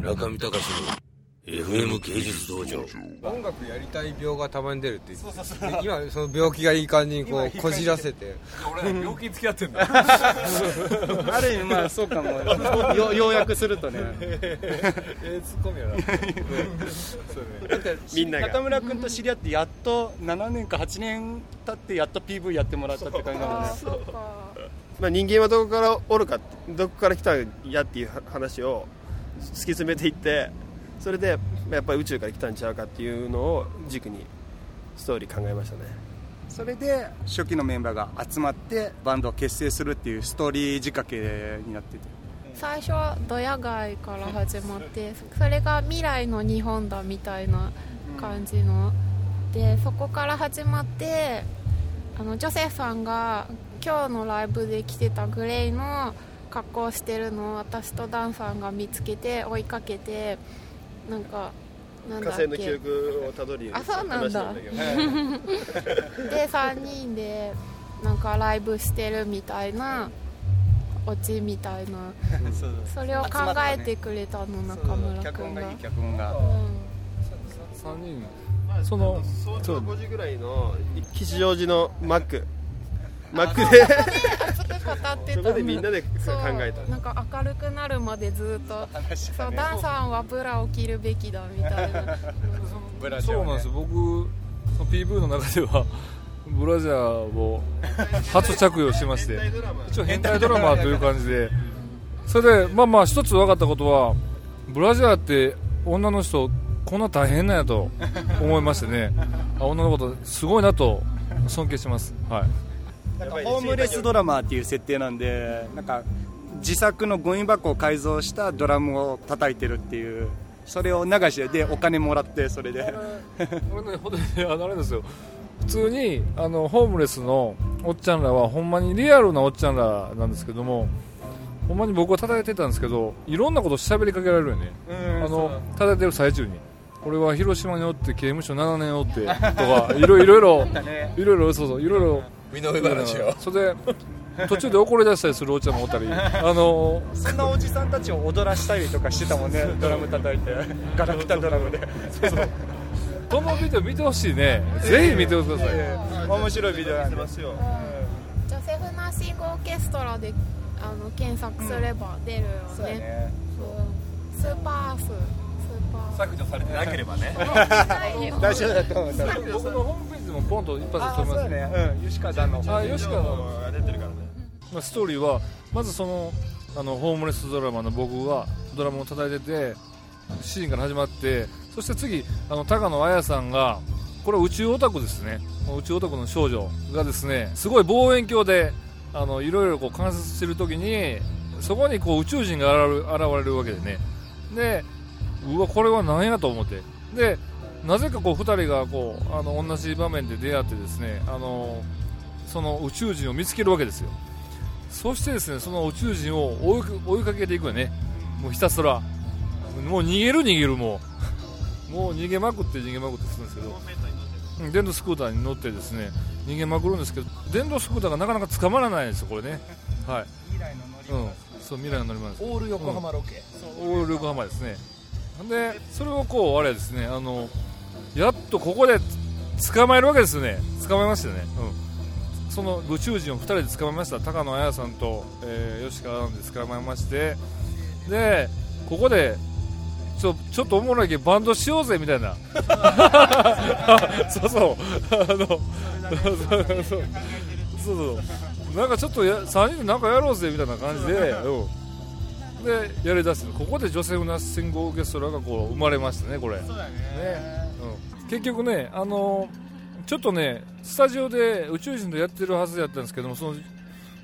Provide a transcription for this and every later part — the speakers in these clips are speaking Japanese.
中見隆の FM 芸術道場。音楽やりたい病がたまに出るってで今その病気がいい感じにこうこじらせて。俺病気に付き合ってんだ。ある意味まあそうかも。よ要約するとね。ええツッコミやな。だってみんなが。中村君と知り合ってやっと7年か8年経ってやっと PV やってもらったって感じなのね。そうか。まあ、人間はどこからおるかどこから来たんやっていう話を突き詰めていってそれでやっぱり宇宙から来たんちゃうかっていうのを軸にストーリー考えましたね。それで初期のメンバーが集まってバンドを結成するっていうストーリー仕掛けになってて。最初はドヤ街から始まってそれが未来の日本だみたいな感じの、でそこから始まってあのジョセフさんが今日のライブで着てたグレイの格好をしてるのを私とダンさんが見つけて追いかけてなんかなんだっ火星の記け憶をたどるようあそうなんだ。で3人でなんかライブしてるみたいなオチみたいな。それを考えてくれたの中村脚本が。いい君が脚本が。うん。3人。その早朝5時ぐらいの吉祥寺のマックマックで語ってたそこでみんなで考そうえたなんか明るくなるまでずっとそうダンさんはブラを着るべきだみたいな。ね。そうなんですよ。僕その PV の中では ブラジャーを初着用しまして。一応変態ドラマーという感じで。それでまあまあ一つ分かったことはブラジャーって女の人こんな大変なんやと思いましてね。あ女のことすごいなと尊敬します。はいなんかホームレスドラマーっていう設定なんでなんか自作のゴミ箱を改造したドラムを叩いてるっていうそれを流してでお金もらってそれで。ですよ。普通にあのホームレスのおっちゃんらはほんまにリアルなおっちゃんらなんですけどもほんまに僕は叩いてたんですけどいろんなこと喋りかけられるよね。あの叩いてる最中に。俺は広島におって刑務所7年おってとかいろいろいろいろ いろそうそういろいろ身の上話を。それで途中で怒り出したりするおっちゃんもおったり。あのそんなおじさんたちを踊らしたりとかしてたもんね。ドラム叩いて。ガラクタドラムで。このビデオ見てほしいね。ぜひ見てください。面白いビデオなんで。ますよジョセフ・ナッシング・オーケストラであの検索すれば出るよそうだね,、ねスーパーアース削除されてなければね。大丈夫だと思う僕のホームページでもポンと一発であ飛びますそうだね。うん。吉川さんのあ吉川の出てるからね。まあストーリーはまずそのあのホームレスドラマの僕がドラムを叩いててシーンから始まってそして次あの高野綾さんがこれは宇宙オタクですね。宇宙オタクの少女がですねすごい望遠鏡であのいろいろこう観察してる時にそこにこう宇宙人が現れる現れるわけでね。でうわこれは何やと思って。でなぜかこう2人がこうあの同じ場面で出会ってですねあのその宇宙人を見つけるわけですよ。そしてですねその宇宙人を追い追いかけていくよね。もうひたすら。もう逃げる逃げるもう。もう逃げまくって逃げまくってするんですけど。うん電動スクーターに乗ってですね逃げまくるんですけど電動スクーターがなかなか捕まらないんですよこれね。はい。未来の乗りうん。そう未来の乗り物です。オール横浜ロケ、オール横浜ですねでそれをこうあれですねあのやっとここで捕まえるわけですよね。捕まえましたよね、うん、その宇宙人を2人で捕まえました。高野綾さんと、えー吉川アナで捕まえまして。でここでちょちょっとおもろいけどバンドしようぜみたいな。そうそう。あのそうそう。そうそう。そうなんかちょっとや3人でなんかやろうぜみたいな感じで、うん、でやりだしてここで女性ナッシングオーケストラがこう生まれましたねこれ。そうだね。ね。うん、結局ねあのちょっとねスタジオで宇宙人とやってるはずやったんですけどもその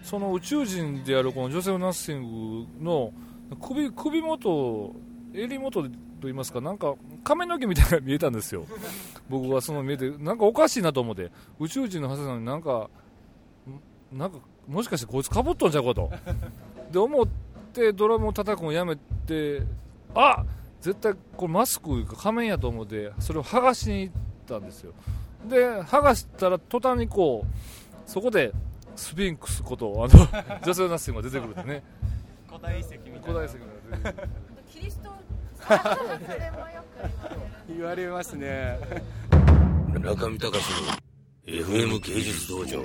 その宇宙人であるこの女性ナッシングの首首元襟元と言いますかなんか髪の毛みたいなのが見えたんですよ。僕はその見えてなんかおかしいなと思って。宇宙人のはずなのになんかんなんかもしかしてこいつかぶっとんちゃうかと。で思ってドラムを叩くのをやめてあ絶対これマスクか仮面やと思ってそれを剥がしに行ったんですよ。で剥がしたら途端にこうそこでスフィンクスことあの 女性ナッシングが出てくるんでね。古代遺跡みたいな。古代遺跡が出てくるキリストそれもよく言われますね。中見隆の FM 芸術道場